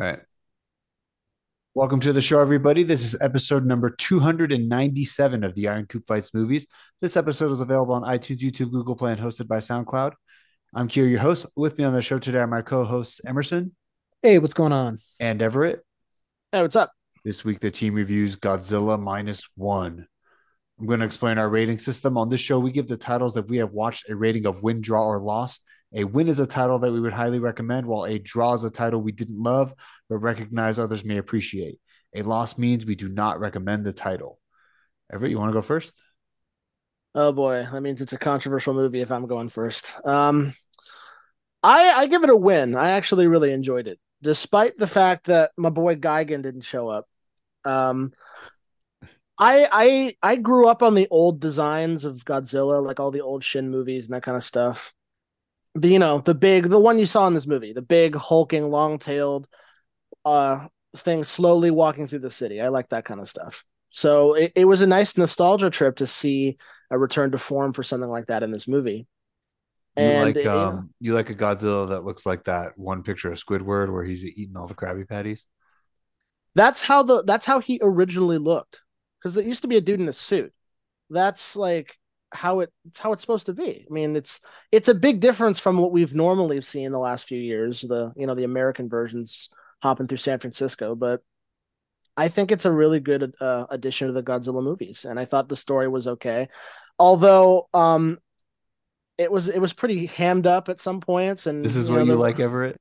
All right. Welcome to the show, everybody. This is episode number 297 of the Iron Koob Fights movies. This episode is available on iTunes, YouTube, Google Play, and hosted by SoundCloud. I'm Kier, your host. With me on the show today are my co hosts, Emerson Hey, what's going on? and Everett. Hey, what's up? This week, the team reviews Godzilla minus one. I'm going to explain our rating system. On this show, we give the titles that we have watched a rating of win, draw, or loss. A win is a title that we would highly recommend, while a draw is a title we didn't love but recognize others may appreciate. A loss means we do not recommend the title. Everett, you want to go first? Oh boy, that means it's a controversial movie if I'm going first. Um, I I give it a win. I actually really enjoyed it, despite the fact that my boy Gigan didn't show up. Um, I I I grew up on the old designs of Godzilla, like all the old Shin movies and that kind of stuff. The you know the big the one you saw in this movie, the big hulking, long-tailed uh thing slowly walking through the city. I like that kind of stuff. So it, it was a nice nostalgia trip to see a return to form for something like that in this movie. You And like it- um, you like a Godzilla that looks like that one picture of Squidward where he's eating all the Krabby Patties. that's how the that's how he originally looked because it used to be a dude in a suit. That's like how it it's how it's supposed to be. I mean, it's it's a big difference from what we've normally seen the last few years. The you know the American versions hopping through San Francisco, but I think it's a really good uh, addition to the Godzilla movies, and I thought the story was okay. Although um, it was it was pretty hammed up at some points, and This is you what know, you the- like, Everett.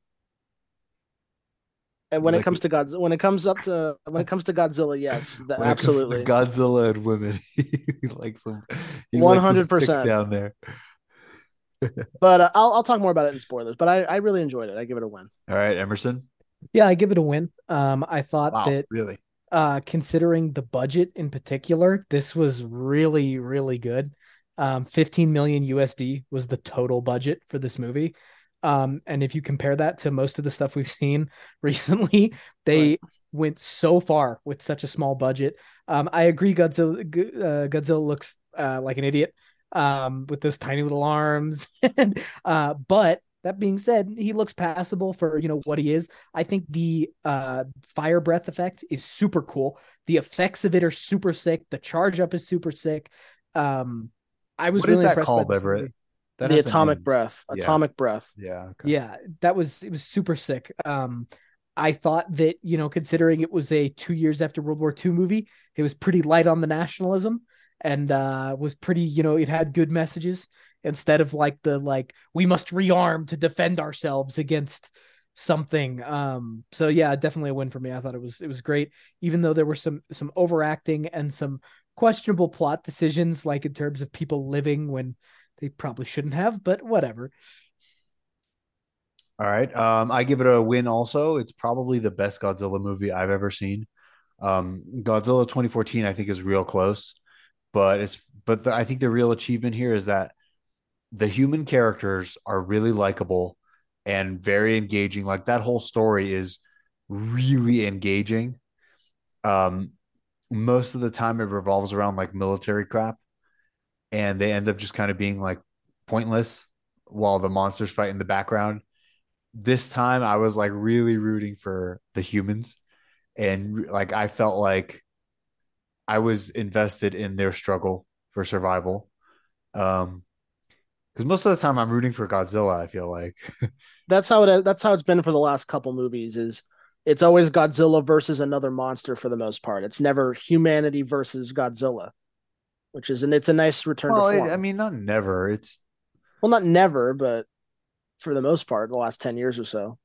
And when like it comes to Godzilla, when it comes up to when it comes to Godzilla, yes, the, When it comes to absolutely. Godzilla and women, he likes them. he likes them thick 100%. down there. But uh, I'll I'll talk more about it in spoilers. But I I really enjoyed it. I give it a win. All right, Emerson. Yeah, I give it a win. Um, I thought Wow, that really? uh, considering the budget in particular, this was really, really good. Um, 15 million USD was the total budget for this movie. Um, and if you compare that to most of the stuff we've seen recently, they Right. went so far with such a small budget. Um, I agree, Godzilla, uh, Godzilla looks uh, like an idiot um, with those tiny little arms. and, uh, but that being said, he looks passable for you know what he is. I think the uh, fire breath effect is super cool. The effects of it are super sick. The charge up is super sick. Um, I was What is really that impressed called, by Everett? movie. That the atomic name. breath. Yeah. Atomic breath. Yeah. okay. Yeah, that was it was super sick. Um, I thought that you know, considering it was a two years after World War II movie, it was pretty light on the nationalism and uh, was pretty you know it had good messages instead of like the like we must rearm to defend ourselves against something. Um, so yeah, definitely a win for me. I thought it was it was great, even though there were some some overacting and some questionable plot decisions, like in terms of people living when they probably shouldn't have, but whatever. All right. Um, I give it a win also. It's probably the best Godzilla movie I've ever seen. Um, Godzilla 2014, I think, is real close, but it's but the, I think the real achievement here is that the human characters are really likable and very engaging. Like that whole story is really engaging. Um, most of the time it revolves around like military crap, and they end up just kind of being like pointless while the monsters fight in the background this time I was like really rooting for the humans and like I felt like I was invested in their struggle for survival. Um because most of the time I'm rooting for Godzilla, I feel like. That's how it. That's how it's been for the last couple movies. Is it's always Godzilla versus another monster for the most part. It's never humanity versus Godzilla, which is and it's a nice return well, to it. I mean not never. It's well, not never, but for the most part, the last ten years or so.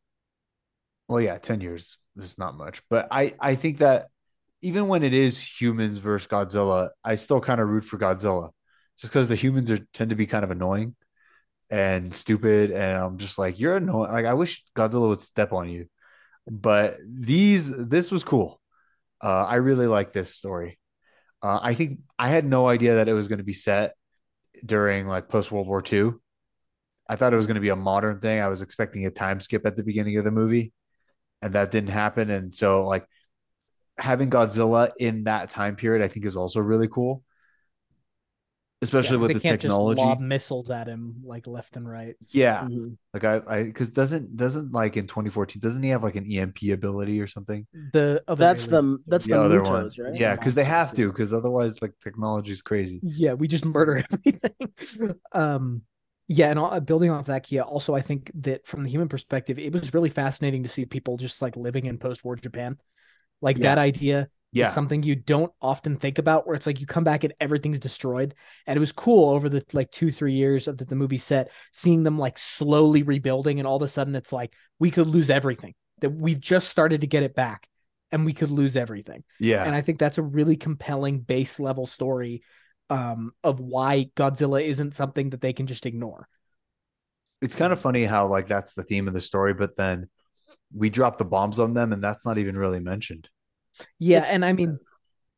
well, yeah, 10 years is not much. But I I think that even when it is humans versus Godzilla, I still kind of root for Godzilla. Just because the humans are tend to be kind of annoying and stupid, and I'm just like, you're annoying. Like I wish Godzilla would step on you. But these this was cool. Uh, I really like this story. Uh, I think I had no idea that it was going to be set during like post World War II. I thought it was going to be a modern thing. I was expecting a time skip at the beginning of the movie, and that didn't happen. And so, like, having Godzilla in that time period, I think is also really cool. Especially Yeah, with they the can't technology. just lob missiles at him like left and right. Yeah, Mhm. like I, I, because doesn't doesn't like in 2014 doesn't he have like an EMP ability or something? The other That's alien- the that's the the other MUTOs, ones, right? yeah, because they have to, because otherwise, like technology is crazy. yeah, we just murder everything. um, yeah, and uh, building off that, Kia. Also, I think that from the human perspective, it was really fascinating to see people just like living in post-war Japan. Like Yeah. that idea Yeah, is something you don't often think about, where it's like you come back and everything's destroyed. And it was cool over the like two, three years of that the movie set, seeing them like slowly rebuilding, and all of a sudden it's like we could lose everything. That we've just started to get it back, and we could lose everything. yeah, And I think that's a really compelling base level story um, of why Godzilla isn't something that they can just ignore. it's kind of funny how like that's the theme of the story, but then we drop the bombs on them, and that's not even really mentioned. Yeah, It's- and I mean,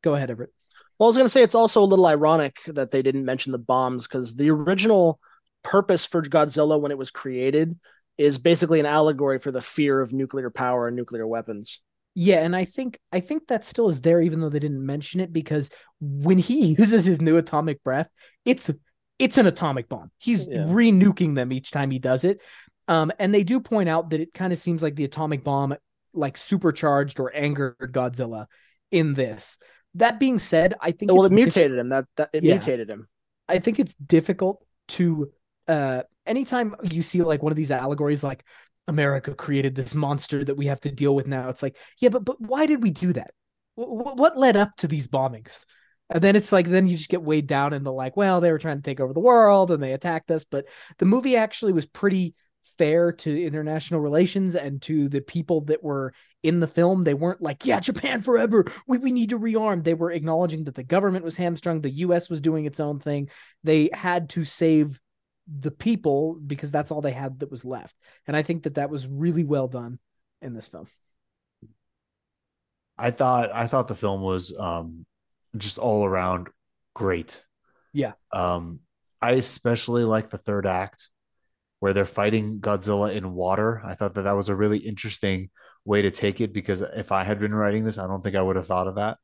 go ahead, Everett. Well, I was going to say it's also a little ironic that they didn't mention the bombs because the original purpose for Godzilla when it was created is basically an allegory for the fear of nuclear power and nuclear weapons. Yeah, and I think I think that still is there, even though they didn't mention it, because when he uses his new atomic breath, it's it's an atomic bomb. He's Yeah. re-nuking them each time he does it. Um, and they do point out that it kind of seems like the atomic bomb like supercharged or angered Godzilla in this. That being said, I think well, it's it diff- mutated him. That, that it Yeah. mutated him. I think it's difficult to uh anytime you see like one of these allegories like America created this monster that we have to deal with now it's like yeah but but why did we do that what, what led up to these bombings and then it's like then you just get weighed down in the like well they were trying to take over the world and they attacked us but the movie actually was pretty fair to international relations and to the people that were in the film. They weren't like yeah japan forever. We, we need to rearm. They were acknowledging that the government was hamstrung the us was doing its own thing. They had to save the people because that's all they had that was left. And i think that that was really well done in this film. I thought I thought the film was um just all around great. Yeah. Um I especially like the third act where they're fighting Godzilla in water. I thought that that was a really interesting way to take it because if I had been writing this, I don't think I would have thought of that.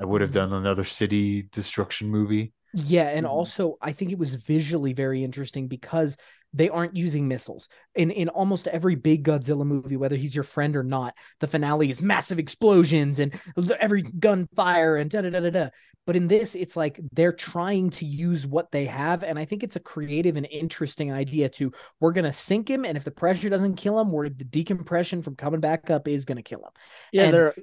I would have Mhm. done another city destruction movie. Yeah, and Mhm. also I think it was visually very interesting because they aren't using missiles. In in almost every big Godzilla movie, whether he's your friend or not, the finale is massive explosions and every gunfire and da da da da da. But in this, it's like they're trying to use what they have, and I think it's a creative and interesting idea. To we're gonna sink him, and if the pressure doesn't kill him, we're the decompression from coming back up is gonna kill him. Yeah, And- they're.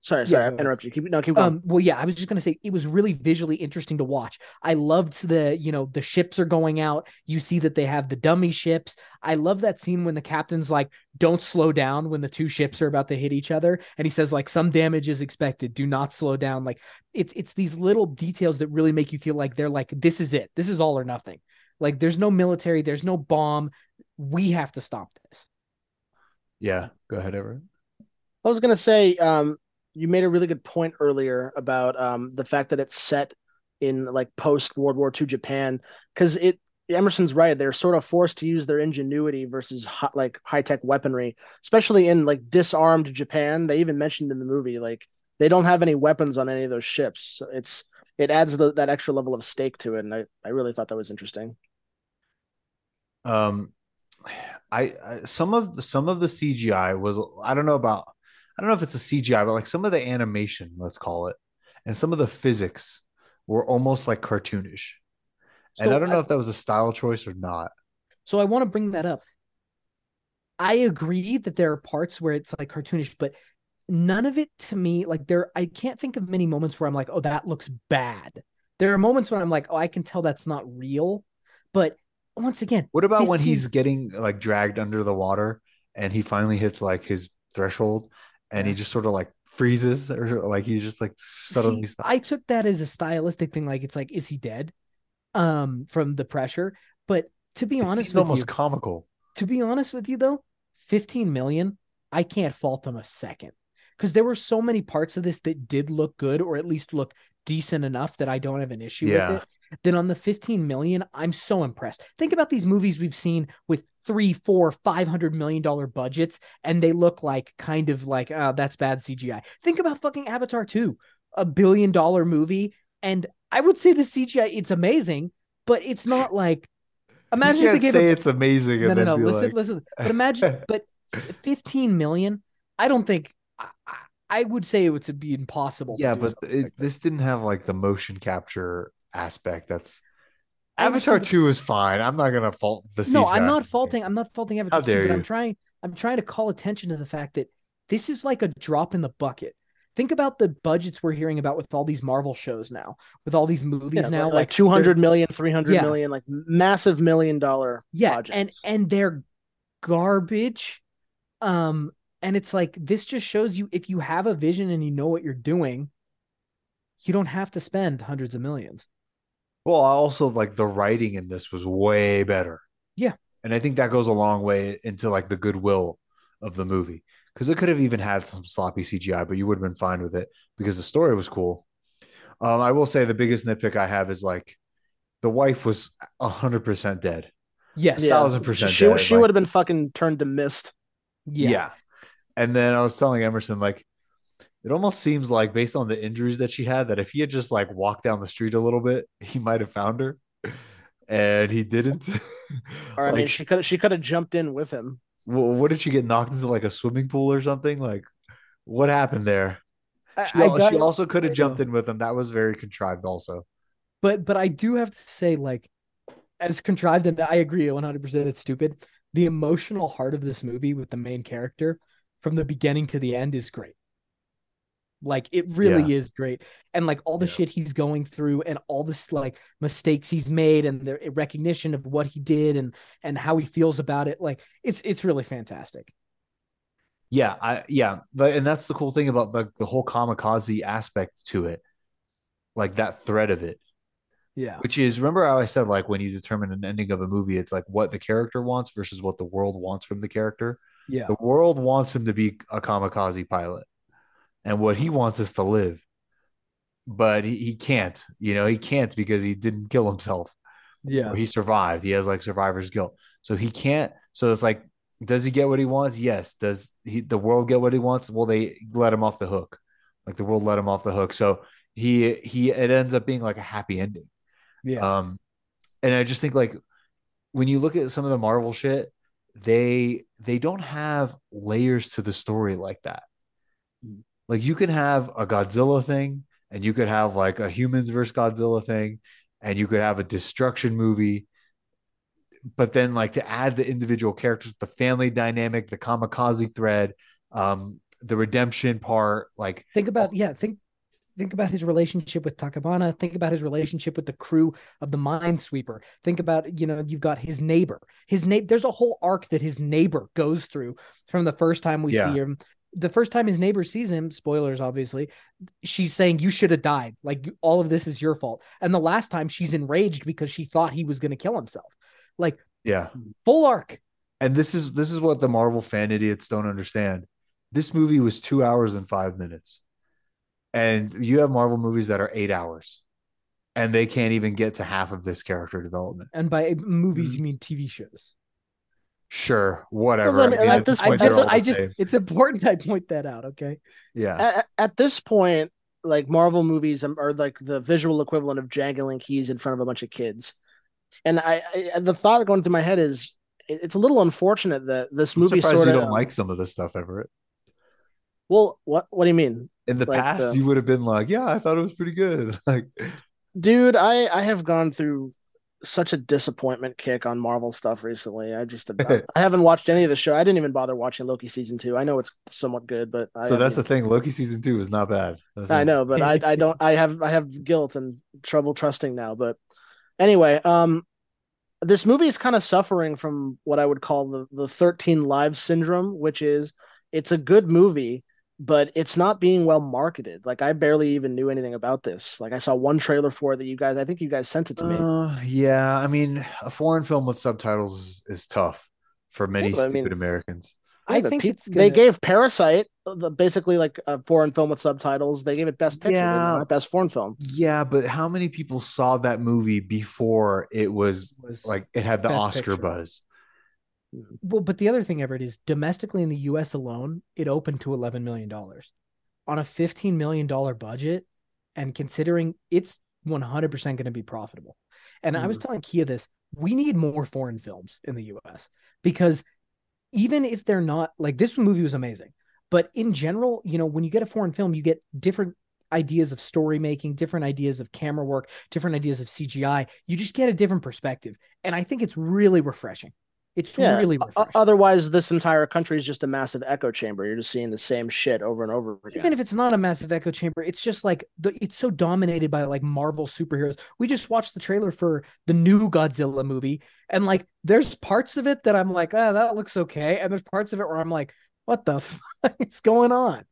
Sorry, sorry, Yeah, I go ahead. interrupted you. Keep no, keep going. Um, well, yeah, I was just gonna say it was really visually interesting to watch. I loved the, you know, the ships are going out. You see that they have the dummy ships. I love that scene when the captain's like, "Don't slow down" when the two ships are about to hit each other, and he says like, "Some damage is expected. Do not slow down." Like it's it's these little details that really make you feel like they're like, "This is it. This is all or nothing." Like there's no military, there's no bomb. We have to stop this. Yeah, go ahead, Everett. I was gonna say, um, you made a really good point earlier about um the fact that it's set in like post World War II Japan because it Emerson's right. They're sort of forced to use their ingenuity versus hot, like high tech weaponry, especially in like disarmed Japan. They even mentioned in the movie like they don't have any weapons on any of those ships. So it's it adds the, that extra level of stake to it, and I I really thought that was interesting. Um, I, I some of the, some of the CGI was I don't know about I don't know if it's a CGI, but like some of the animation, let's call it, and some of the physics were almost like cartoonish. and I don't know I- if that was a style choice or not. So I want to bring that up. I agree that there are parts where it's like cartoonish, but none of it to me, like there, I can't think of many moments where I'm like, oh, that looks bad. There are moments when I'm like, oh, I can tell that's not real. But once again, What about when he's getting like dragged under the water and he finally hits like his threshold and he just sort of like freezes or like he's just like suddenly See. I took that as a stylistic thing. Like it's like, is he dead? Um, from the pressure. But to be It honest with almost you, comical. to be honest with you though 15 million i can't fault them a second because there were so many parts of this that did look good or at least look decent enough that i don't have an issue Yeah. with it then on the 15 million i'm so impressed think about these movies we've seen with three four five hundred million dollar budgets and they look like kind of like oh that's bad cgi think about fucking avatar 2 a billion dollar movie and I would say the CGI it's amazing, but it's not like imagine you if can't they gave say a, it's amazing no no no listen like, listen but imagine but 15 million I don't think I, I- I would say it would be impossible. yeah, but it, like this didn't have like the motion capture aspect. That's Avatar two is fine. I'm not gonna fault the but- No, CGI. I'm not faulting. I'm not faulting Avatar 2, dare but you. I'm trying. I'm trying to call attention to the fact that this is like a drop in the bucket. Think about the budgets we're hearing about with all these Marvel shows now, with all these movies Yeah, now, like, like like 200 million, 300 Yeah. million, like massive million dollar yeah projects. and and they're garbage um and it's like this just shows you if you have a vision and you know what you're doing you don't have to spend hundreds of millions Well, I also like the writing in this was way better. Yeah. And I think that goes a long way into like the goodwill of the movie. Because it could have even had some sloppy CGI, but you would have been fine with it because the story was cool. Um, I will say the biggest nitpick I have is like the wife was hundred percent dead. yes yeah, thousand percent She, dead, she like- would have been fucking turned to mist. yeah, And then I was telling Emerson, like, it almost seems like based on the injuries that she had, that if he had just like walked down the street a little bit, he might have found her. And he didn't. Or I Like, mean, she could she could have jumped in with him. Wh- what did she get knocked into like a swimming pool or something? Like, what happened there? She, I she also could have jumped in with him. That was very contrived, also. but but i do have to say like as contrived and i agree 100% it's stupid the emotional heart of this movie with the main character from the beginning to the end is great. Like it really is great. And like all the Yeah. shit he's going through and all this like mistakes he's made and the recognition of what he did and and how he feels about it like it's it's really fantastic. Yeah, I yeah, but and that's the cool thing about the the whole kamikaze aspect to it, like that thread of it, yeah. Which is remember how I said like when you determine an ending of a movie, it's like what the character wants versus what the world wants from the character. Yeah The world wants him to be a kamikaze pilot, and what he wants is to live, but he, he can't. You know, he can't because he didn't kill himself. yeah or he survived. He has like survivor's guilt. So he can't. So it's like, does he get what he wants? Yes. Does he the world get what he wants? Well, they let him off the hook. Like the world let him off the hook. So he he it ends up being like a happy ending. yeah Um and I just think like when you look at some of the Marvel shit, they they don't have layers to the story like that. Like you can have a Godzilla thing, and you could have like a humans versus Godzilla thing, and you could have a destruction movie. But then, like to add the individual characters, the family dynamic, the kamikaze thread, um, the redemption part, like think about yeah think think about his relationship with Tachibana. Think about his relationship with the crew of the minesweeper. Think about you know you've got his neighbor. His neighbor there's a whole arc that his neighbor goes through from the first time we Yeah. see him. The first time his neighbor sees him spoilers obviously she's saying you should have died. Like all of this is your fault. And the last time she's enraged because she thought he was going to kill himself. Like yeah. full arc. And this is this is what the Marvel fan idiots don't understand. This movie was two hours and five minutes, and you have Marvel movies that are eight hours, and they can't even get to half of this character development. and by movies Mhm. you mean tv shows Sure, whatever. I mean, at at this this I, point, point, just, I just same. it's important i point that out okay yeah, At, at this point, like Marvel movies are like the visual equivalent of jangling keys in front of a bunch of kids. And I, I the thought going through my head is it's a little unfortunate that this I'm movie surprised sort you of don't like some of this stuff, Everett. Well, what what do you mean? In the Like past, the- you would have been like, "Yeah, I thought it was pretty good." Like, Dude, I I have gone through such a disappointment kick on Marvel stuff recently. I just I, I haven't watched any of the show. I didn't even bother watching Loki season 2. I know it's somewhat good, but I so that's the thing. Loki season two is not bad. That's I know, but I I don't I have I have guilt and trouble trusting now, but anyway, um this movie is kind of suffering from what I would call the the 13 lives syndrome, which is it's a good movie, but it's not being well marketed. Like I barely even knew anything about this. Like I saw one trailer for it that you guys I think you guys sent it to me. Uh, yeah, I mean, a foreign film with subtitles is, is tough for many Yeah, but I stupid mean- Americans. i Yeah, think pe- it's they gonna- gave Parasite uh, the, basically like a foreign film with subtitles. They gave it best picture, Yeah. not best foreign film. Yeah, but how many people saw that movie before it was was like it had the Oscar Picture. buzz? Well, but the other thing, Everett, is domestically in the U.S. alone, it opened to eleven million dollars on a fifteen million dollar budget, and considering it's 100% going to be profitable. And I was Mhm. telling Kia this, we need more foreign films in the US because even if they're not like this movie was amazing, but in general, you know, when you get a foreign film, you get different ideas of story making, different ideas of camera work, different ideas of CGI. You just get a different perspective. And I think it's really refreshing. It's Yeah. really refreshing. otherwise, this entire country is just a massive echo chamber. You're just seeing the same shit over and over again. even if it's not a massive echo chamber it's just like the, it's so dominated by like marvel superheroes we just watched the trailer for the new godzilla movie and like there's parts of it that i'm like ah that looks okay and there's parts of it where i'm like what the fuck is going on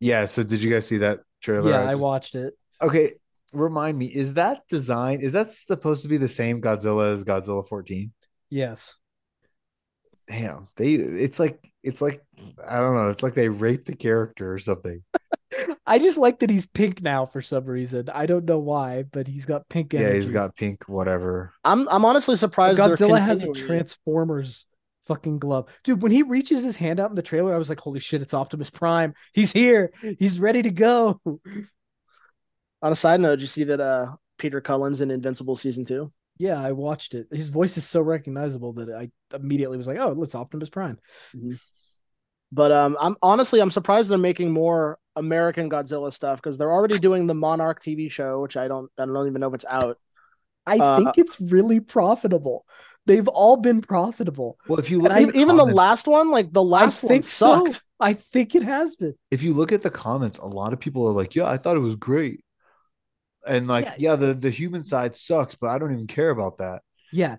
Yeah. So did you guys see that trailer? yeah i just- watched it Okay. Remind me, is that design, is that supposed to be the same Godzilla as Godzilla 14? yes Damn. They, it's like, it's like, I don't know. It's like they raped the character or something. i just like that he's pink now for some reason i don't know why but he's got pink energy. Yeah. He's got pink, whatever. I'm I'm honestly surprised. they're godzilla has a transformers fucking glove dude when he reaches his hand out in the trailer i was like holy shit it's optimus prime he's here he's ready to go On a side note, did you see that uh Peter Cullen's in Invincible season two? Yeah, I watched it. His voice is so recognizable that I immediately was like, "Oh, it's Optimus Prime." But um, I'm honestly I'm surprised they're making more American Godzilla stuff because they're already doing the Monarch TV show, which I don't I don't even know if it's out. I Uh, think it's really profitable. They've all been profitable. Well, if you And look I- at Even, even the last one, like the last I one sucked. so. I think it has been. if you look at the comments, a lot of people are like, "Yeah, I thought it was great," and like, Yeah. "Yeah, the the human side sucks, but I don't even care about that." Yeah.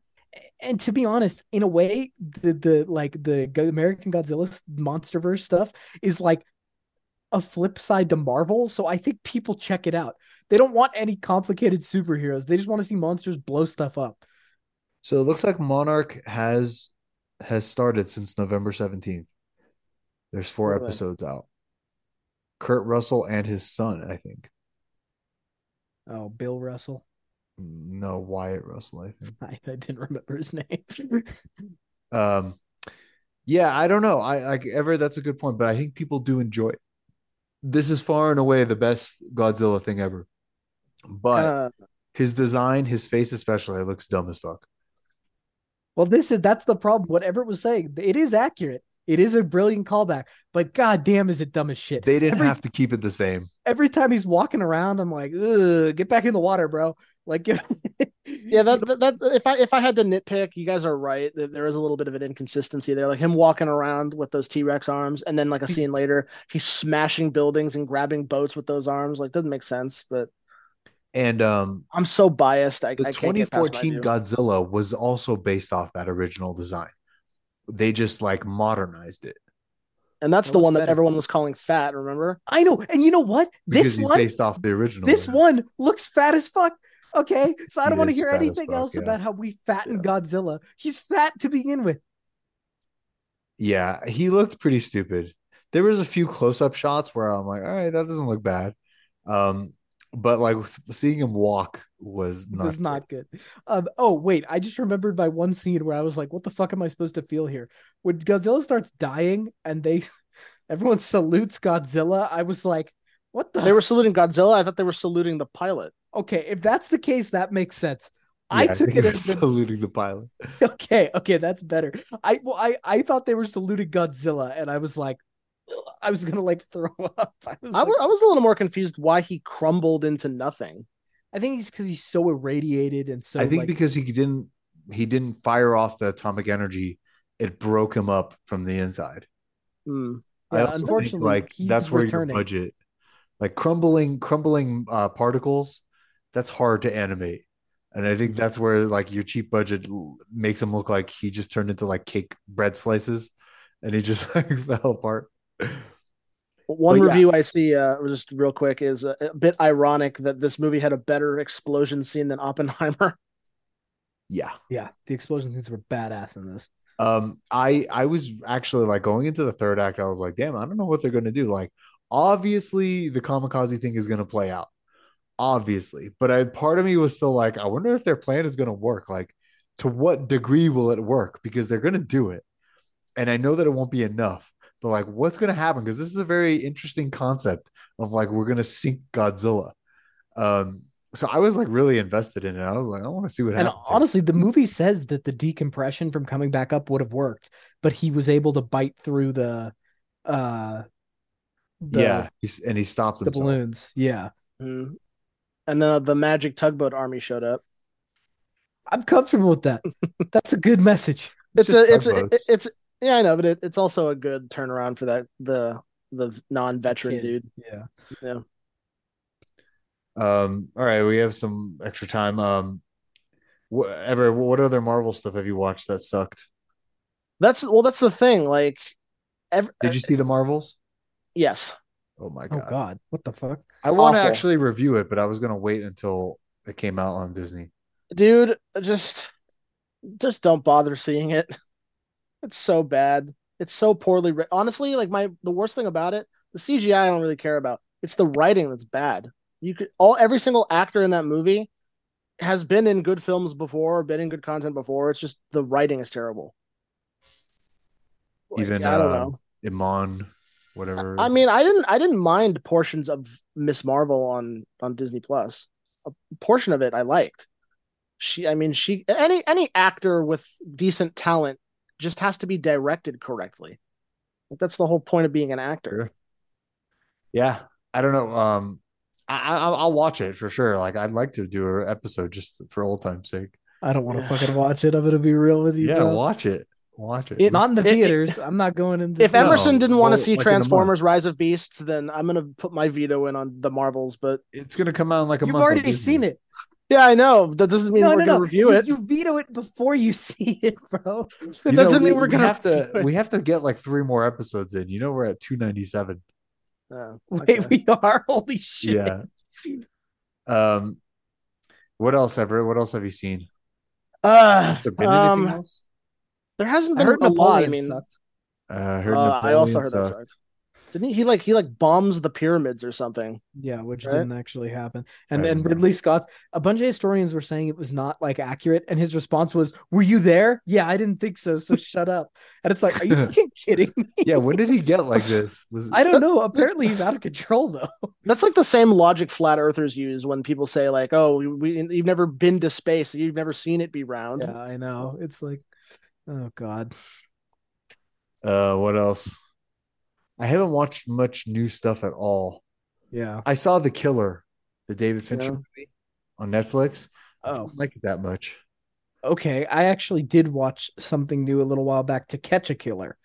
And to be honest, in a way, the the like the American Godzilla MonsterVerse stuff is like a flip side to Marvel. So I think people check it out. They don't want any complicated superheroes. They just want to see monsters blow stuff up. So it looks like Monarch has has started since November seventeenth. There's four episodes out. Kurt Russell and his son, I think. Oh, Bill Russell. No, Wyatt Russell, I think. I, I didn't remember his name. Um, yeah, I don't know. I, I ever that's a good point, but I think people do enjoy it. This is far and away the best Godzilla thing ever. But Uh, his design, his face especially, looks dumb as fuck. Well, this is that's the problem. Whatever it was saying, it is accurate. It is a brilliant callback, but goddamn, is it dumb as shit. They didn't every, have to keep it the same. every time he's walking around, I'm like, Ugh, get back in the water, bro. Like, yeah, that, that that's if I if I had to nitpick, you guys are right. that There is a little bit of an inconsistency there, like him walking around with those T Rex arms, and then like a scene later, he's smashing buildings and grabbing boats with those arms. Like, doesn't make sense. But And um I'm so biased. I, the I can't get past 2014. Godzilla was also based off that original design. They just like modernized it and that's That the looks one that better. everyone was calling fat. Remember? I know. And you know what? because This he's one, based off the original. this one. one looks fat as fuck. Okay, so I don't want to hear anything fuck, else yeah. about how we fatten Yeah. Godzilla. He's fat to begin with. Yeah, he looked pretty stupid. There was a few close-up shots where I'm like, all right, that doesn't look bad. Um, but like seeing him walk was not was not good. Um, oh wait, I just remembered my one scene where I was like, "What the fuck am I supposed to feel here?" When Godzilla starts dying and they, everyone salutes Godzilla. I was like, "What the?" They were saluting Godzilla. I thought they were saluting the pilot. okay, if that's the case, that makes sense. I Yeah, took think it as saluting the pilot. okay, okay, that's better. I well, I I thought they were saluting Godzilla, and I was like, I was gonna like throw up. I was, I like, was, I was a little more confused why he crumbled into nothing. I think he's because he's so irradiated and so. I think like, because he didn't he didn't fire off the atomic energy, it broke him up from the inside. I Yeah, think, unfortunately, like that's where returning. your budget, like crumbling, crumbling uh, particles, that's hard to animate, and I think that's where like your cheap budget makes him look like he just turned into like cake bread slices, and he just like fell apart. One But yeah. review I see, uh, just real quick, is a, a bit ironic that this movie had a better explosion scene than Oppenheimer. Yeah. yeah, the explosion scenes were badass in this. Um, I I was actually like going into the third act, I was like, damn, I don't know what they're gonna do. Like, obviously the kamikaze thing is gonna play out. Obviously. But I part of me was still like, I wonder if their plan is gonna work. Like, to what degree will it work? Because they're gonna do it. And I know that it won't be enough, but like what's gonna happen? Because this is a very interesting concept of like we're gonna sink Godzilla. Um, so I was like really invested in it. I was like, I want to see what And happens. here. honestly, the movie says that the decompression from coming back up would have worked, but he was able to bite through the uh the, yeah, he's, and he stopped the himself. balloons. Yeah. Mm. And then the magic tugboat army showed up. I'm comfortable with that. That's a good message. It's, just a it's a, it's yeah I know, but it, it's also a good turnaround for that the the non-veteran Kid. dude. Yeah. Yeah. Um, all right, we have some extra time. Um, whatever. What other Marvel stuff have you watched that sucked? That's well, that's the thing. Like, ev- Did you see the Marvels? yes, Oh my god. Oh god, God. What the fuck? I want to actually review it, but I was gonna wait until it came out on Disney. dude, just just don't bother seeing it. It's so bad. It's so poorly written. Honestly, like my the worst thing about it, the CGI I don't really care about. It's the writing that's bad. You could all every single actor in that movie has been in good films before, been in good content before. It's just the writing is terrible. Like, Even I don't uh, know. Iman, whatever. I mean, I didn't I didn't mind portions of Miss Marvel on on Disney Plus. A portion of it I liked. She I mean, she any any actor with decent talent just has to be directed correctly. Like, that's the whole point of being an actor. Yeah, I don't know. Um, I, I I'll watch it for sure. Like I'd like to do an episode just for old time's sake. I don't want to Yeah. fucking watch it. I'm gonna be real with you. Yeah, bro. watch it. Watch it. It- Not in the It- it- theaters. I'm not going in. The If No, Emerson didn't want well, to see like in a month. Transformers Rise of Beasts, then I'm gonna put my veto in on the Marvels. But it's gonna come out in like a month. You've month. already seen it. Yeah, I know. That doesn't mean no, we're no, gonna no. review it. You veto it before you see it, bro. That You doesn't we- mean we're gonna have to. We have to get like three more episodes in. You know, we're at two ninety seven. Yeah, Wait, we are. Holy shit. Yeah. Um, what else, Everett? What else have you seen? Uh, um, there hasn't been heard a lot. I mean, sucked. Uh, I heard. Uh, I also Napoleon heard that sucked. Sucked. Didn't he? He like he like bombs the pyramids or something. Yeah, which Right? didn't actually happen. And then and. Ridley Scott, a bunch of historians were saying it was not like accurate, and his response was, "Were you there? Yeah, I didn't think so. So shut up." And it's like, are you fucking kidding me? Yeah, when did he get like this? Was I don't know. Apparently, he's out of control though. That's like the same logic flat earthers use when people say like, "Oh, we, we you've never been to space, you've never seen it be round." Yeah, I know. It's like, oh god. uh, what else? I haven't watched much new stuff at all. Yeah. I saw The Killer, the David Fincher Yeah. movie on Netflix. I Oh, don't like it that much. okay. I actually did watch something new a little while back to catch a killer.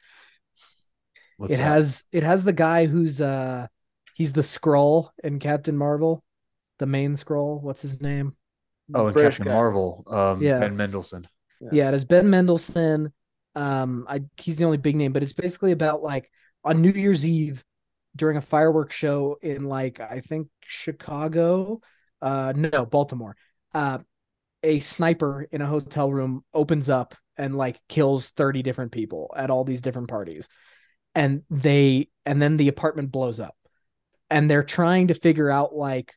What's it that? has it has the guy who's uh he's the Skrull in Captain Marvel, the main Skrull. What's his name? oh, and British Captain guy. Marvel, um, Yeah. Ben Mendelsohn. Yeah. Yeah, it has Ben Mendelsohn. Um, I he's the only big name, but it's basically about like on New Year's Eve during a fireworks show in like I think Chicago, uh, no Baltimore. Uh, a sniper in a hotel room opens up and like kills 30 different people at all these different parties. And they and then the apartment blows up. And they're trying to figure out like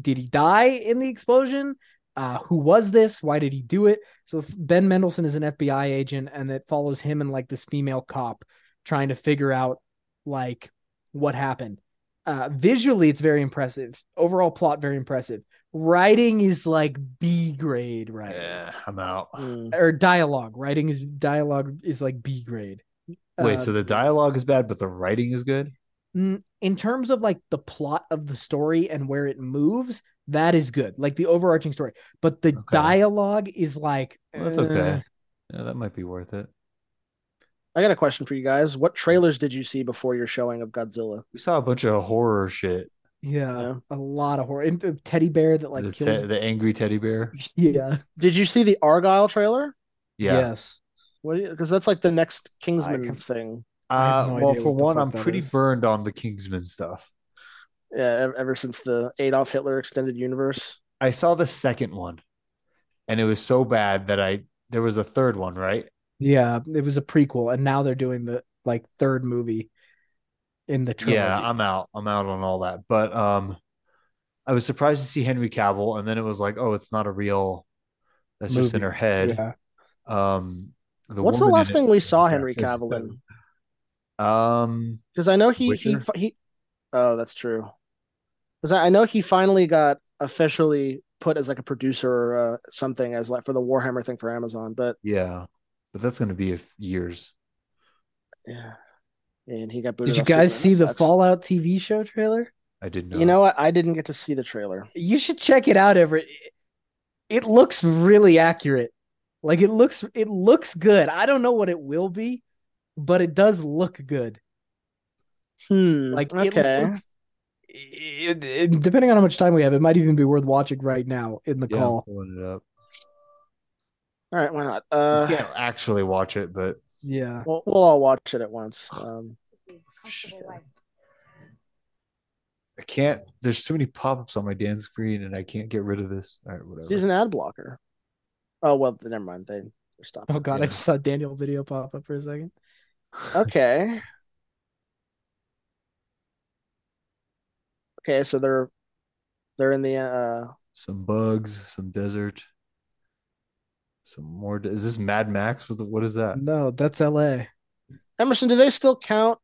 did he die in the explosion? Uh, who was this? Why did he do it? So Ben Mendelsohn is an FBI agent and it follows him and like this female cop trying to figure out like what happened. Uh, visually, it's very impressive. Overall plot, very impressive. Writing is like B grade, right? Yeah, I'm out. Mm. Or dialogue. Writing is dialogue is like B grade. Wait, Uh, so the dialogue is bad, but the writing is good? Mm, in terms of like the plot of the story and where it moves, that is good. Like the overarching story, but the Okay. dialogue is like Well, that's uh, okay. Yeah, that might be worth it. I got a question for you guys. What trailers did you see before your showing of Godzilla? We saw a bunch of horror shit. yeah, Yeah. a lot of horror. And the teddy bear that like the, kills. te- the angry teddy bear. yeah. Did you see the Argylle trailer? Yeah. Yes. What? Because that's like the next Kingsman can- thing. Uh, no well, for one, I'm pretty is. burned on the Kingsman stuff. Yeah, ever since the Adolf Hitler extended universe. I saw the second one, and it was so bad that I there was a third one, right? Yeah, it was a prequel, and now they're doing the like third movie in the trilogy. Yeah, I'm out. I'm out on all that. But um, I was surprised to see Henry Cavill, and then it was like, oh, it's not a real. That's just in her head. yeah. Um, the What's the woman in last it thing we saw Henry. Cavill in? Um, Because I know he he he. Oh, that's true. Because I I know he finally got officially put as like a producer or uh, something as like for the Warhammer thing for Amazon. But Yeah, but that's going to be a f- years. yeah, and he got booted. Did you guys Superman. see the Sucks. Fallout TV show trailer? I did not. You know what? I didn't get to see the trailer. You should check it out, Everett. It looks really accurate. Like it looks it looks good. I don't know what it will be, but it does look good. Hmm. Like okay. it looks it, it- depending on how much time we have, it might even be worth watching right now in the yeah, I'm call. Pulling it up. All right. Why not? You Uh, can't actually watch it, but Yeah. we'll, we'll all watch it at once. Um, I can't. There's too many pop-ups on my Dan screen, and I can't get rid of this. All right, whatever. use an ad blocker. Oh well, never mind. They they're stopped. Oh god, I just saw Daniel video pop up for a second. Okay. Okay, so they're they're in the uh Some bugs, some desert, some more. Is this Mad Max? What, what is that? No, that's LA. Emerson, do they still count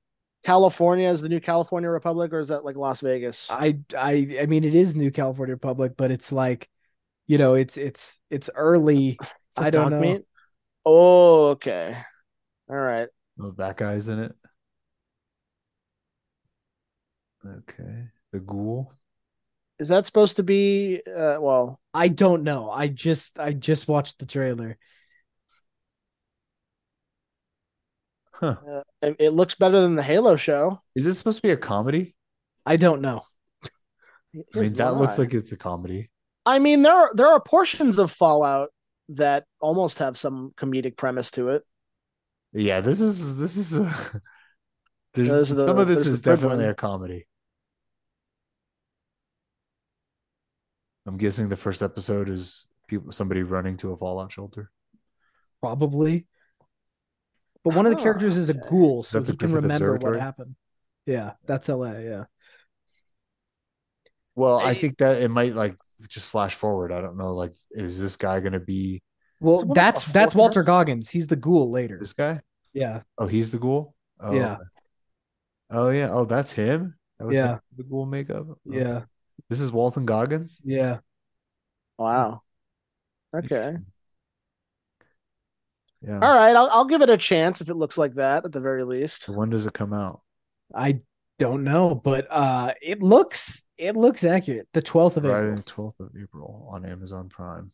California as the new California Republic or is that like Las Vegas? I I I mean it is New California Republic, but it's like you know, it's it's it's early. Is it I don't know. meat? Oh, okay. All right. Oh, that guy's in it. Okay, the ghoul. Is that supposed to be uh well, I don't know. I just I just watched the trailer. Huh? uh, it, it looks better than the Halo show. Is this supposed to be a comedy? I don't know. I mean, that looks like it's a comedy. I mean, there are there are portions of Fallout that almost have some comedic premise to it. Yeah, this is this is. A, there's There's the- some of this is definitely one. a comedy. I'm guessing the first episode is people somebody running to a fallout shelter. Probably. But one of the characters is a ghoul, so that the he can remember what happened. Yeah, that's LA, yeah. Well, I I- think that it might like just flash forward. I don't know. Like, is this guy going to be Well, that's that's? Walton Goggins. He's the ghoul later. this guy? Yeah. Oh, he's the ghoul. Oh, Yeah. Oh yeah. Oh, that's him. That was Yeah. him, the ghoul makeup. Oh, Yeah. This is Walton Goggins. Yeah. Wow. Okay. Yeah. All right, I'll I'll give it a chance if it looks like that at the very least. When does it come out? I don't know, but uh it looks it looks accurate. The 12th of Friday, April. twelfth of April on Amazon Prime.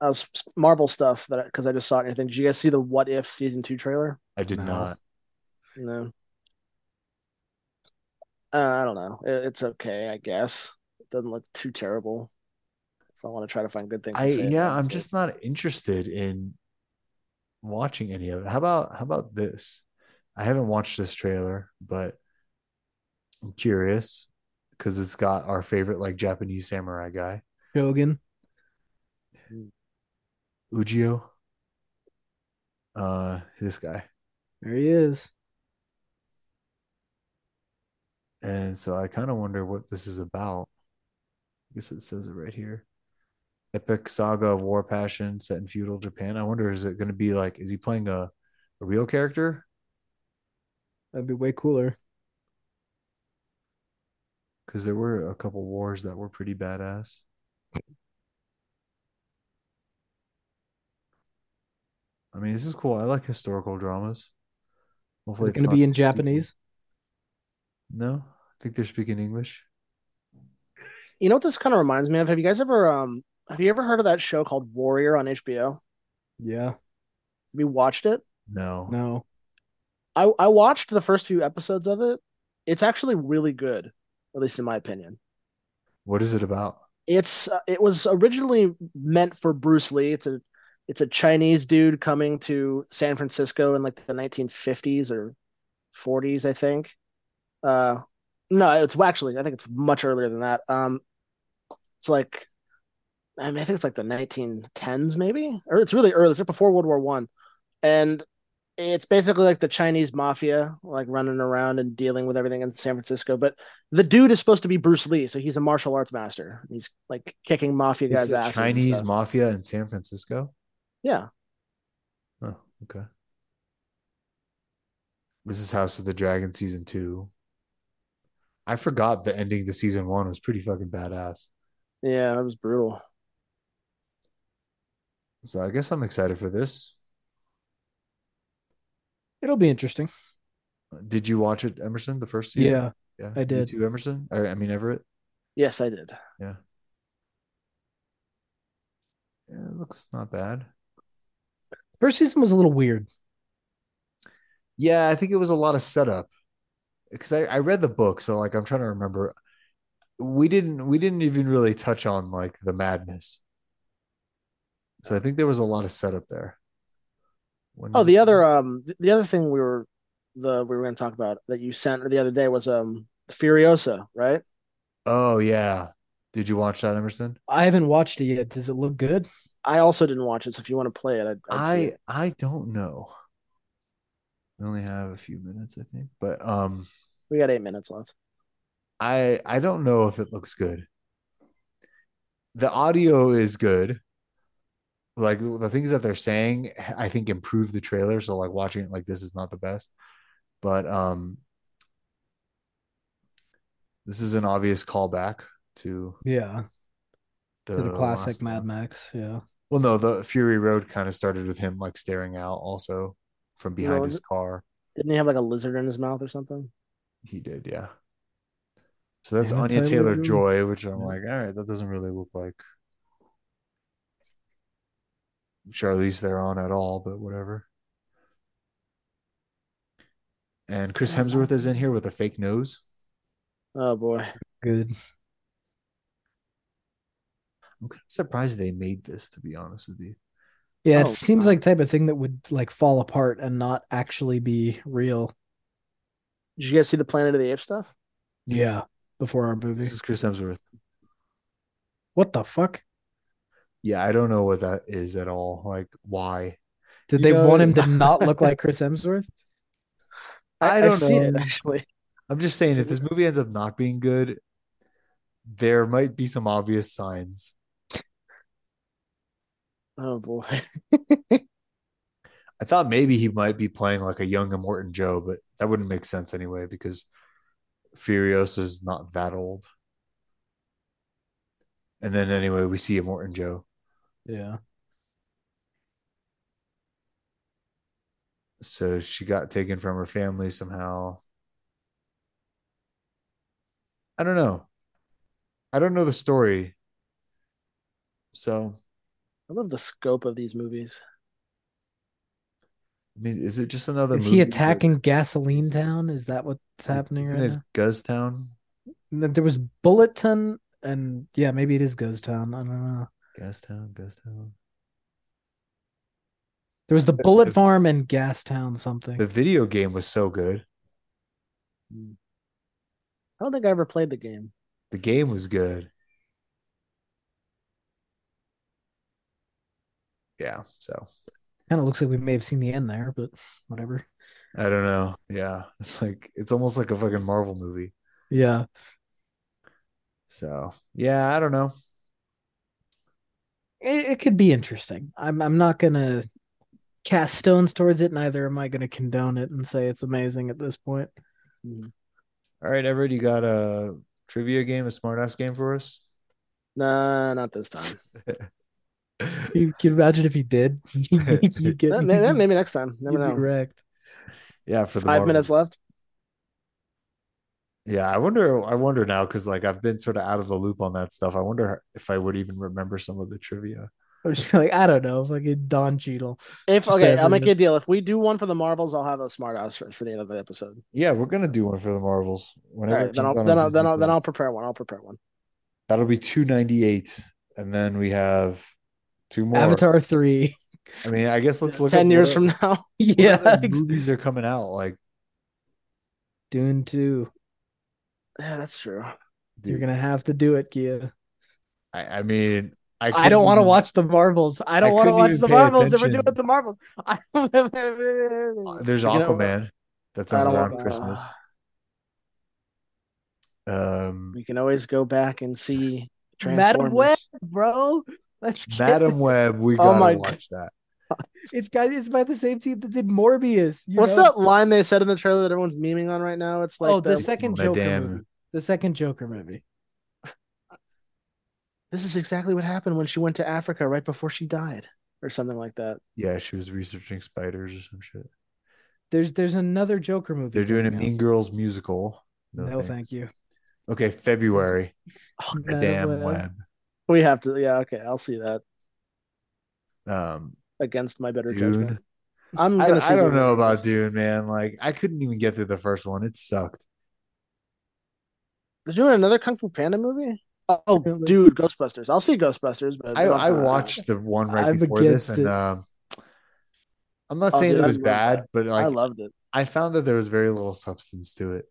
I was Marvel stuff that because I just saw it. Anything? Did you guys see the What If season two trailer? I did No. not. No. Uh, I don't know. It, it's okay, I guess. It doesn't look too terrible. If I want to try to find good things, to I say yeah, I'm just not interested in watching any of it. How about how about this? I haven't watched this trailer, but I'm curious because it's got our favorite like Japanese samurai guy, Shogun. Ujio. Uh this guy. There he is. And so I kind of wonder what this is about. I guess it says it right here. Epic saga of war passion set in feudal Japan. I wonder, is it going to be like, is he playing a, a real character? That'd be way cooler. Because there were a couple wars that were pretty badass. I mean, this is cool. I like historical dramas. Is it it's going to be in. Japanese? No, I think they're speaking English. You know what this kind of reminds me of? Have you guys ever um have you ever heard of that show called Warrior on HBO? Yeah. Have you watched it? No, No. I I watched the first few episodes of it. It's actually really good, at least in my opinion. What is it about? It's uh, it was originally meant for Bruce Lee. It's a it's a Chinese dude coming to San Francisco in like the 1950s or 40s, I think. Uh no, it's actually I think it's much earlier than that. Um it's like I mean I think it's like the 1910s maybe or it's really early. It's like before World War 1. And it's basically like the Chinese mafia, like running around and dealing with everything in San Francisco. But the dude is supposed to be Bruce Lee, so he's a martial arts master. He's like kicking mafia guys' and Chinese mafia in San Francisco. yeah, Oh, okay. This is House of the Dragon season two. I forgot the ending to season one was pretty fucking badass. Yeah, it was brutal. So I guess I'm excited for this. It'll be interesting. Did you watch it, Emerson, the first season? Yeah, yeah. I You did. too, Emerson. Or, I mean Everett. Yes, I did. Yeah. Yeah, it looks not bad. First season was a little weird. Yeah, I think it was a lot of setup because I, I read the book, so like I'm trying to remember. We didn't we didn't even really touch on like the madness. So I think there was a lot of setup there. When Oh, the it- other um the other thing we were the we were going to talk about that you sent the other day was um Furiosa, right? Oh yeah. Did you watch that, Emerson? I haven't watched it yet. Does it look good? I also didn't watch it, so if you want to play it, I'd, I'd see I it. I don't know. We only have a few minutes, I think. But um We got eight minutes left. I I don't know if it looks good. The audio is good. Like the things that they're saying, I think improve the trailer. So like watching it like this is not the best. But um this is an obvious callback to Yeah, the, to the classic Mad one. Max. Yeah, Well, no, the Fury Road kind of started with him like staring out also from behind No, his car. Didn't he have like a lizard in his mouth or something? He did, yeah. So that's Damn it, Anya Tyler Taylor Joy. Joy, which I'm Yeah. like, all right, that doesn't really look like Charlize Theron at all, but whatever. And Chris Hemsworth is in here with a fake nose. Oh boy. good. I'm kind of surprised they made this, to be honest with you. Yeah, Oh, it seems wow. like the type of thing that would like fall apart and not actually be real. Did you guys see the Planet of the Apes stuff? Yeah, before our movie. This is Chris Hemsworth. What the fuck? Yeah, I don't know what that is at all. Like, why? Did You they know- want him to not look like Chris Hemsworth? I don't see it know. actually. I'm just saying, if this movie ends up not being good, there might be some obvious signs. Oh boy. I thought maybe he might be playing like a young Immortan Joe, but that wouldn't make sense anyway because Furiosa is not that old. And then anyway, we see Immortan Joe. Yeah. So she got taken from her family somehow. I don't know. I don't know the story. So, I love the scope of these movies. I mean, is it just another Is movie? he that- attacking Gasoline Town? Is that what's happening Isn't right it now? Gas Town? And then There was Bulletin, and yeah, maybe it is Ghost Town. I don't know. Gas Town, Guztown. There was the The- Bullet the- Farm and Gas Town something. The video game was so good. Hmm. I don't think I ever played the game. The game was good. Yeah, so Kind of looks like we may have seen the end there, but whatever. I don't know. Yeah, it's like it's almost like a fucking Marvel movie. Yeah. So yeah, I don't know. It, it could be interesting. I'm I'm not gonna cast stones towards it, neither am I gonna condone it and say it's amazing at this point. Mm-hmm. All right, Everett, you got a trivia game, a smart ass game for us? Nah, not this time. You can imagine if he did. you get maybe, maybe next time. Never know. wrecked. yeah, for the Five Marvel- minutes left. Yeah, I wonder. I wonder now because like I've been sort of out of the loop on that stuff. I wonder if I would even remember some of the trivia. I'm just like, I don't know, fucking Don Cheadle. If Just okay, I'll make you a deal. If we do one for the Marvels, I'll have a smart ass for, for the end of the episode. Yeah, we're gonna do one for the Marvels whenever. right, then I'll then I'll then I'll, then I'll prepare one. I'll prepare one. That'll be two ninety eight, and then we have two more. Avatar three. I mean, I guess let's look. Ten at years what- from now. what yeah. other movies are coming out. Like, Dune two. Yeah, that's true. You're gonna have to do it, Kia. I, I mean, I, I don't want to watch the Marvels. I don't want to watch the pay Marvels if we're doing the Marvels. I don't There's You know- Aquaman. That's I out don't around want Christmas. uh, Um, we can always go back and see Madame Web, bro. Let's get Madame Web, we Oh gotta my watch that. It's guys. It's by the same team that did Morbius. you What's know? that line they said in the trailer that everyone's memeing on right now? It's like oh, the the, second Madame. Joker movie. The second Joker movie. this is exactly what happened when she went to Africa right before she died, or something like that. Yeah, she was researching spiders or some shit. There's there's another Joker movie. They're doing a out. Mean Girls musical. No, thanks. thank you. Okay, February. The No, damn uh, web. We have to. Yeah. Okay. I'll see that Um, against my better Dune. judgment. I'm I, gonna. I see don't know about first. Dune, man. Like, I couldn't even get through the first one. It sucked. They're doing another Kung Fu Panda movie. Oh, dude, Ghostbusters. I'll see Ghostbusters, but I, I watched the one right I'm before this, against and it. um, I'm not Oh, saying dude, it was bad, that. but I loved it. I found that there was very little substance to it.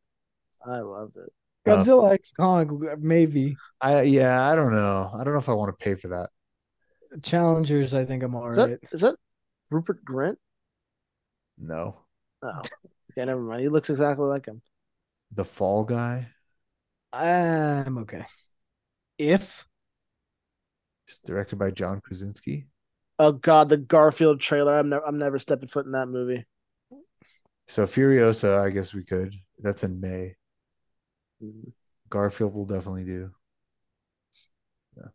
I loved it. Godzilla X Kong, maybe. I yeah, I don't know. I don't know if I want to pay for that. Challengers, I think I'm all Is right. that is that Rupert Grint? No, Oh, okay, never mind. He looks exactly like him. the Fall Guy, I'm okay. If it's directed by John Krasinski. Oh God, the Garfield trailer. I'm never, I'm never stepping foot in that movie. So Furiosa, I guess we could. That's in May. Garfield will definitely do. Yeah.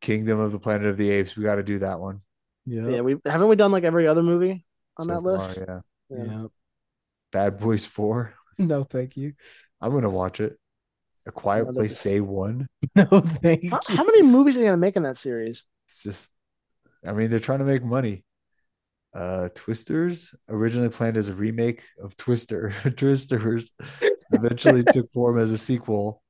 Kingdom of the Planet of the Apes. We got to do that one. yeah, Yeah, we haven't we done like every other movie on so that far, list. yeah. Yeah. yeah. Bad Boys Four. No, thank you. I'm gonna watch it. A Quiet Another- Place Day One. No, thank How, you. how many movies are they gonna make in that series? It's just, I mean, they're trying to make money. Uh, Twisters originally planned as a remake of Twister. Twisters eventually took form as a sequel,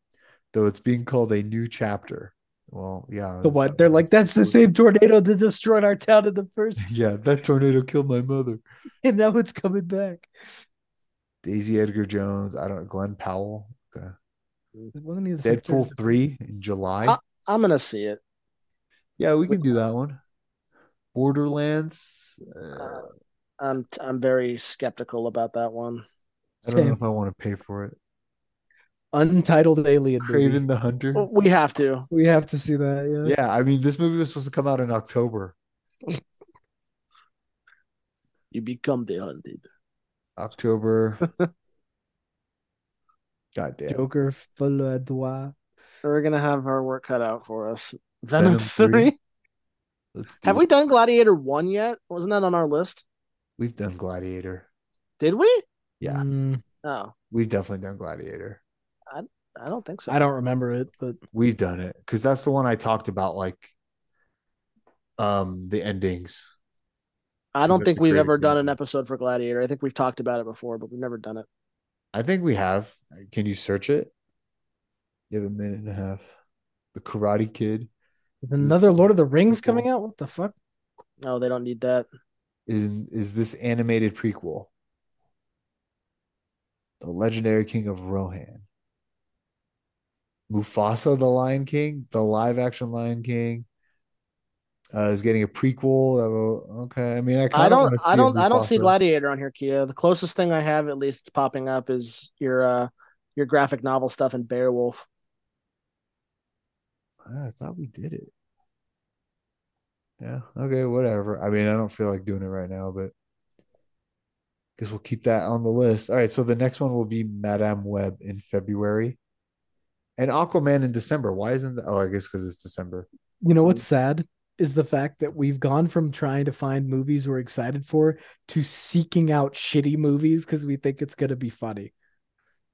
though it's being called a new chapter. Well, yeah. So that's what? They're like, that's the same tornado that destroyed our town in the first, Yeah, that tornado killed my mother. and now it's coming back. Daisy Edgar Jones. I don't know. Glen Powell. Okay. Wasn't he the same Deadpool 3 in July. Ah. I'm gonna see it. yeah, we can do that one. Borderlands. Uh, I'm I'm very skeptical about that one. I don't know if I want to pay for it. Untitled alien movie. Kraven the Hunter. We have to. We have to see that. Yeah. Yeah, I mean, this movie was supposed to come out in October. You become the hunted. October. God damn. Joker Folie à Deux. We're gonna have our work cut out for us. Venom, Venom 3. 3. Let's do Have it. we done Gladiator 1 yet? Wasn't that on our list? We've done Gladiator. Did we? Yeah, Mm, Oh, we've definitely done Gladiator. I I don't think so. I don't remember it, but We've done it because that's the one I talked about, like um the endings. I don't think we've great ever done an episode for Gladiator. I think we've talked about it before, but we've never done it. I think we have. Can you search it? You have a minute and a half. The Karate Kid is another Lord of the Rings prequel. coming out. What the fuck? No, they don't need that. is is this animated prequel. The legendary king of Rohan. Mufasa, the Lion King, the live action Lion King, uh, is getting a prequel. Okay, I mean, I, I don't I don't I don't see Gladiator on here, Kia. The closest thing I have, at least it's popping up, is your uh your graphic novel stuff and Beowulf. Ah, I thought we did it. Yeah, okay, whatever. I mean, I don't feel like doing it right now, but guess we'll keep that on the list. All right, so the next one will be Madame Web in February and Aquaman in December. Why isn't that? Oh, I guess because it's December. You know what's sad is the fact that we've gone from trying to find movies we're excited for to seeking out shitty movies because we think it's gonna be funny.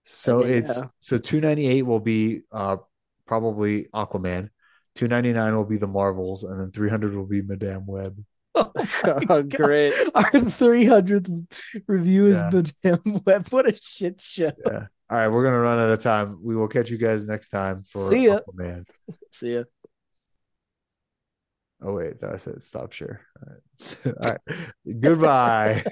So Okay, it's so 298 will be uh probably Aquaman. 299 will be the Marvels, and then 300 will be Madame Web. Oh, Oh, great. Our 300th review is Yeah. damn Web. What a shit show. Yeah. All right, we're gonna run out of time. We will catch you guys next time for See ya. Aquaman. See ya. Oh wait, I said stop share. All right. All right. Goodbye.